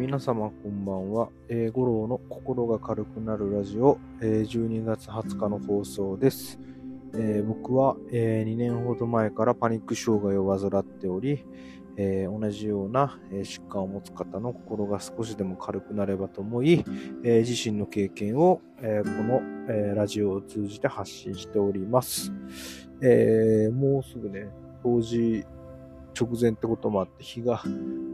皆様こんばんは。えー、五郎の心が軽くなるラジオ、えー、12月20日の放送です。えー、僕は、え2年ほど前からパニック障害を患っており、え同じような、え疾患を持つ方の心が少しでも軽くなればと思い、え自身の経験を、えこの、えラジオを通じて発信しております。えもうすぐね、当時直前ってこともあって日が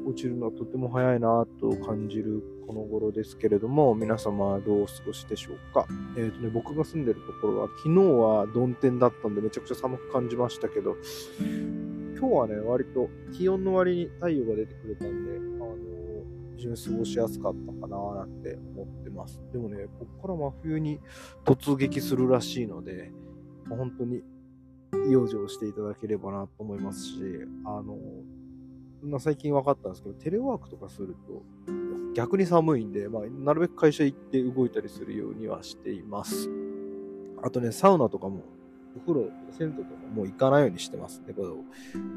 落ちるのはとても早いなと感じるこの頃ですけれども皆様どうお過ごしでしょうか、えーとね、僕が住んでるところは昨日は曇天だったんでめちゃくちゃ寒く感じましたけど今日はね割と気温の割に太陽が出てくれたんであの非常に過ごしやすかったかななんて思ってます。でもねここから真冬に突撃するらしいので本当に養生していただければなと思いますし、あの、最近分かったんですけど、テレワークとかすると逆に寒いんで、まあ、なるべく会社行って動いたりするようにはしています。あとね、サウナとかも、お風呂、銭湯とかもう行かないようにしてますね。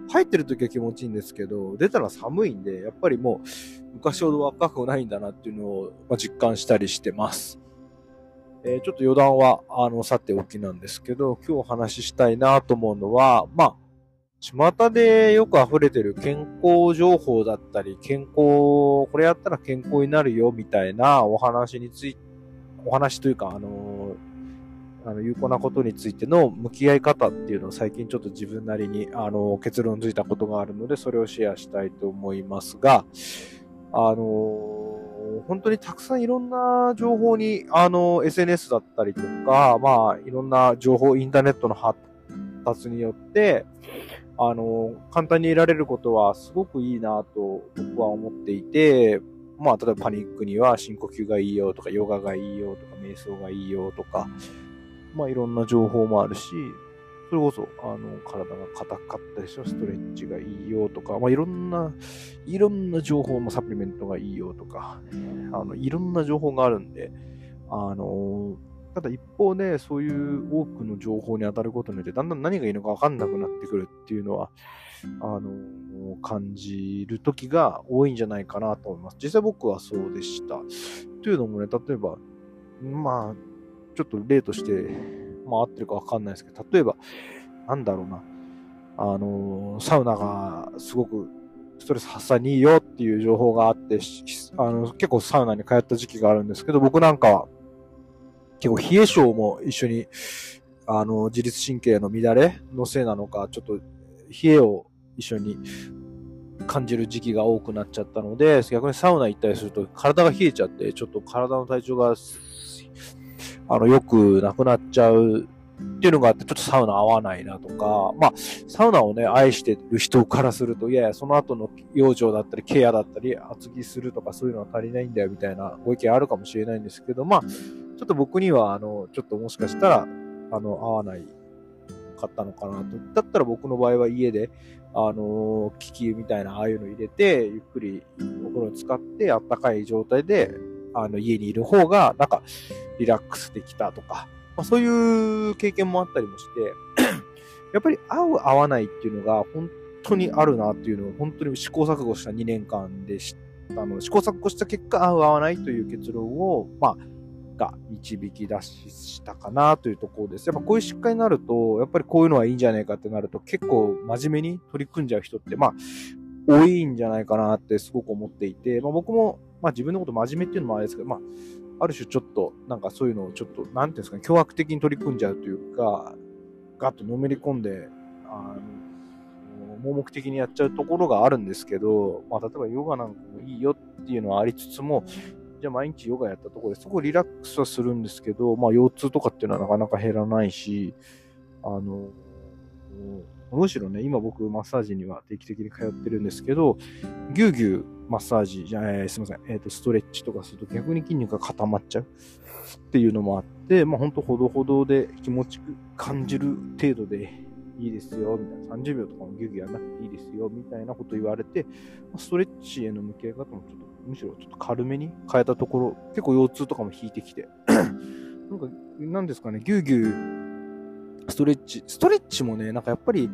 入ってる時は気持ちいいんですけど、出たら寒いんで、やっぱりもう昔ほど若くないんだなっていうのをま実感したりしてます。え、ちょっと余談は、あの、さておきなんですけど、今日お話ししたいなと思うのは、まあ、巷でよく溢れてる健康情報だったり、健康、これやったら健康になるよみたいなお話について、お話というか、あのあの有効なことについての向き合い方っていうのを最近ちょっと自分なりにあの結論づいたことがあるのでそれをシェアしたいと思いますが、あの本当にたくさんいろんな情報に、あの、SNS だったりとか、まあ、いろんな情報、インターネットの発達によって、あの、簡単に得られることはすごくいいなと僕は思っていて、まあ、例えばパニックには深呼吸がいいよとか、ヨガがいいよとか、瞑想がいいよとか、まあ、いろんな情報もあるし、それこそ、あの、体が硬かったりしストレッチがいいよとか、まあ、いろんな、いろんな情報もサプリメントがいいよとか、あの、いろんな情報があるんで、あの、ただ一方で、そういう多くの情報に当たることによって、だんだん何がいいのかわかんなくなってくるっていうのは、あの、感じる時が多いんじゃないかなと思います。実際僕はそうでした。というのもね、例えば、まあ、ちょっと例として、まあ合ってるかわかんないですけど、例えば、なんだろうな、あの、サウナがすごくストレス発散にいいよっていう情報があって、あの、結構サウナに通った時期があるんですけど、僕なんかは、結構冷え性も一緒に、あの、自律神経の乱れのせいなのか、ちょっと冷えを一緒に感じる時期が多くなっちゃったので、逆にサウナ行ったりすると体が冷えちゃって、ちょっと体の体調があの、よくなくなっちゃうっていうのがあって、ちょっとサウナ合わないなとか、まあ、サウナをね、愛してる人からすると、いやいや、その後の養生だったり、ケアだったり、厚着するとか、そういうのは足りないんだよ、みたいなご意見あるかもしれないんですけど、まあ、ちょっと僕には、あの、ちょっともしかしたら、あの、合わないかったのかなと。だったら僕の場合は家で、あの、機器みたいな、ああいうの入れて、ゆっくりお風呂に使って、あったかい状態で、あの、家にいる方が、なんか、リラックスできたとか、まあ、そういう経験もあったりもして やっぱり合う合わないっていうのが本当にあるなっていうのを本当に試行錯誤した2年間で知ったので、試行錯誤した結果合う合わないという結論を、まあ、が導き出したかなというところです。やっぱこういう疾患になると、やっぱりこういうのはいいんじゃないかってなると、結構真面目に取り組んじゃう人って、まあ、多いんじゃないかなってすごく思っていて、まあ、僕も、まあ自分のこと真面目っていうのもあれですけど、まあ、ある種ちょっと、なんかそういうのをちょっと、なんていうんですかね、凶悪的に取り組んじゃうというか、ガッとのめり込んで、あの、盲目的にやっちゃうところがあるんですけど、まあ、例えばヨガなんかもいいよっていうのはありつつも、じゃあ毎日ヨガやったところで、そこリラックスはするんですけど、まあ、腰痛とかっていうのはなかなか減らないし、あの、むしろね、今僕マッサージには定期的に通ってるんですけど、ぎゅうぎゅうマッサージじゃ、えー、すみません、えっ、ー、と、ストレッチとかすると逆に筋肉が固まっちゃうっていうのもあって、まあ本当ほどほどで気持ちく感じる程度でいいですよ、みたいな。30秒とかもぎゅうぎゅうやんなくていいですよ、みたいなこと言われて、ストレッチへの向き合い方もちょっと、むしろちょっと軽めに変えたところ、結構腰痛とかも引いてきて、なんか、なんですかね、ぎゅうぎゅうストレッチ、ストレッチもね、なんかやっぱり、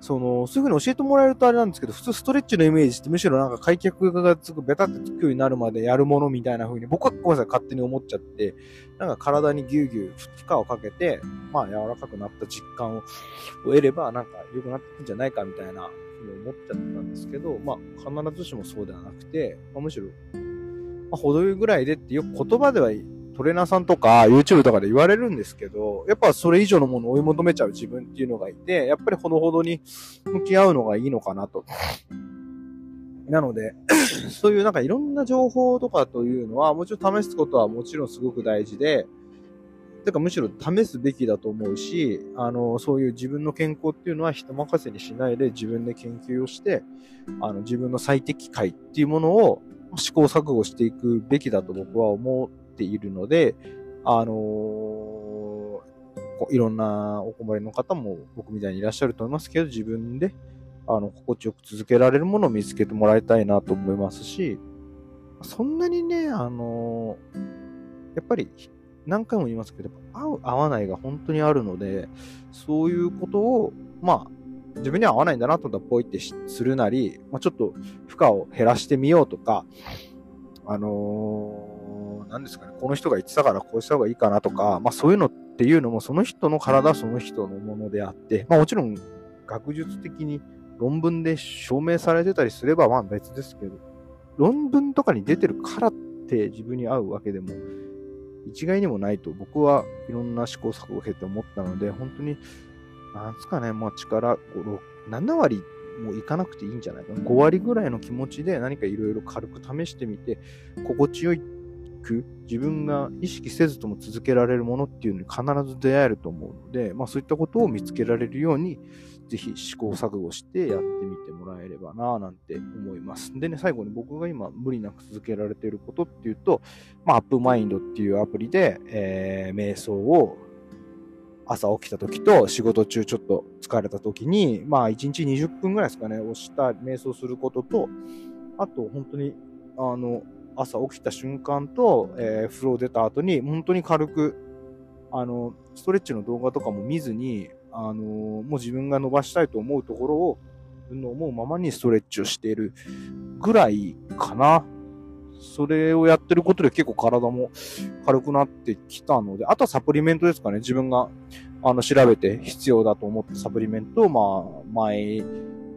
その、すぐに教えてもらえるとあれなんですけど、普通ストレッチのイメージってむしろなんか開脚がつく、ベタってつくようになるまでやるものみたいな風に僕はごめんなさい、勝手に思っちゃって、なんか体にギューギュー負荷をかけて、まあ柔らかくなった実感を得ればなんか良くなってくんじゃないかみたいな風に思っちゃったんですけど、まあ必ずしもそうではなくて、まあ、むしろ、まあ、程よいぐらいでってよく言葉ではトレーナーさんとか YouTube とかで言われるんですけど、やっぱそれ以上のものを追い求めちゃう自分っていうのがいて、やっぱりほどほどに向き合うのがいいのかなと。なので、そういうなんかいろんな情報とかというのは、もちろん試すことはもちろんすごく大事で、てかむしろ試すべきだと思うし、あの、そういう自分の健康っていうのは人任せにしないで自分で研究をして、あの、自分の最適解っていうものを試行錯誤していくべきだと僕は思ているので、あのー、いろんなお困りの方も僕みたいにいらっしゃると思いますけど、自分で、あの、心地よく続けられるものを見つけてもらいたいなと思いますし、そんなにね、あのー、やっぱり、何回も言いますけど、合う、合わないが本当にあるので、そういうことを、まあ、自分には合わないんだなと思ったらポイってするなり、まあ、ちょっと負荷を減らしてみようとか、あのー何ですかね、この人が言ってたからこうした方がいいかなとか、まあそういうのっていうのもその人の体その人のものであって、まあもちろん学術的に論文で証明されてたりすればまあ別ですけど、論文とかに出てるからって自分に合うわけでも一概にもないと僕はいろんな試行錯誤を経て思ったので、本当に、なんですかね、まあ力、7割もういかなくていいんじゃないかな。5割ぐらいの気持ちで何かいろいろ軽く試してみて、心地よいく、自分が意識せずとも続けられるものっていうのに必ず出会えると思うので、まあそういったことを見つけられるように、ぜひ試行錯誤してやってみてもらえればなぁなんて思います。でね、最後に僕が今無理なく続けられていることっていうと、まあ、アップマインドっていうアプリで、えー、瞑想を朝起きた時と仕事中ちょっと疲れた時に、まあ1日20分ぐらいですかね、押した瞑想することと、あと本当に、あの、朝起きた瞬間と、えー、風呂出た後に、本当に軽く、あの、ストレッチの動画とかも見ずに、あのもう自分が伸ばしたいと思うところを、自分の思うままにストレッチをしているぐらいかな。それをやってることで結構体も軽くなってきたので、あとはサプリメントですかね。自分が、あの、調べて必要だと思ったサプリメントを、まあ、前、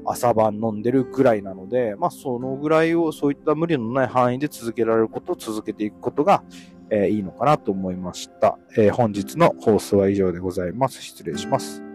朝晩飲んでるぐらいなので、まあそのぐらいをそういった無理のない範囲で続けられることを続けていくことが、えー、いいのかなと思いました、えー、本日の放送は以上でございます。失礼します。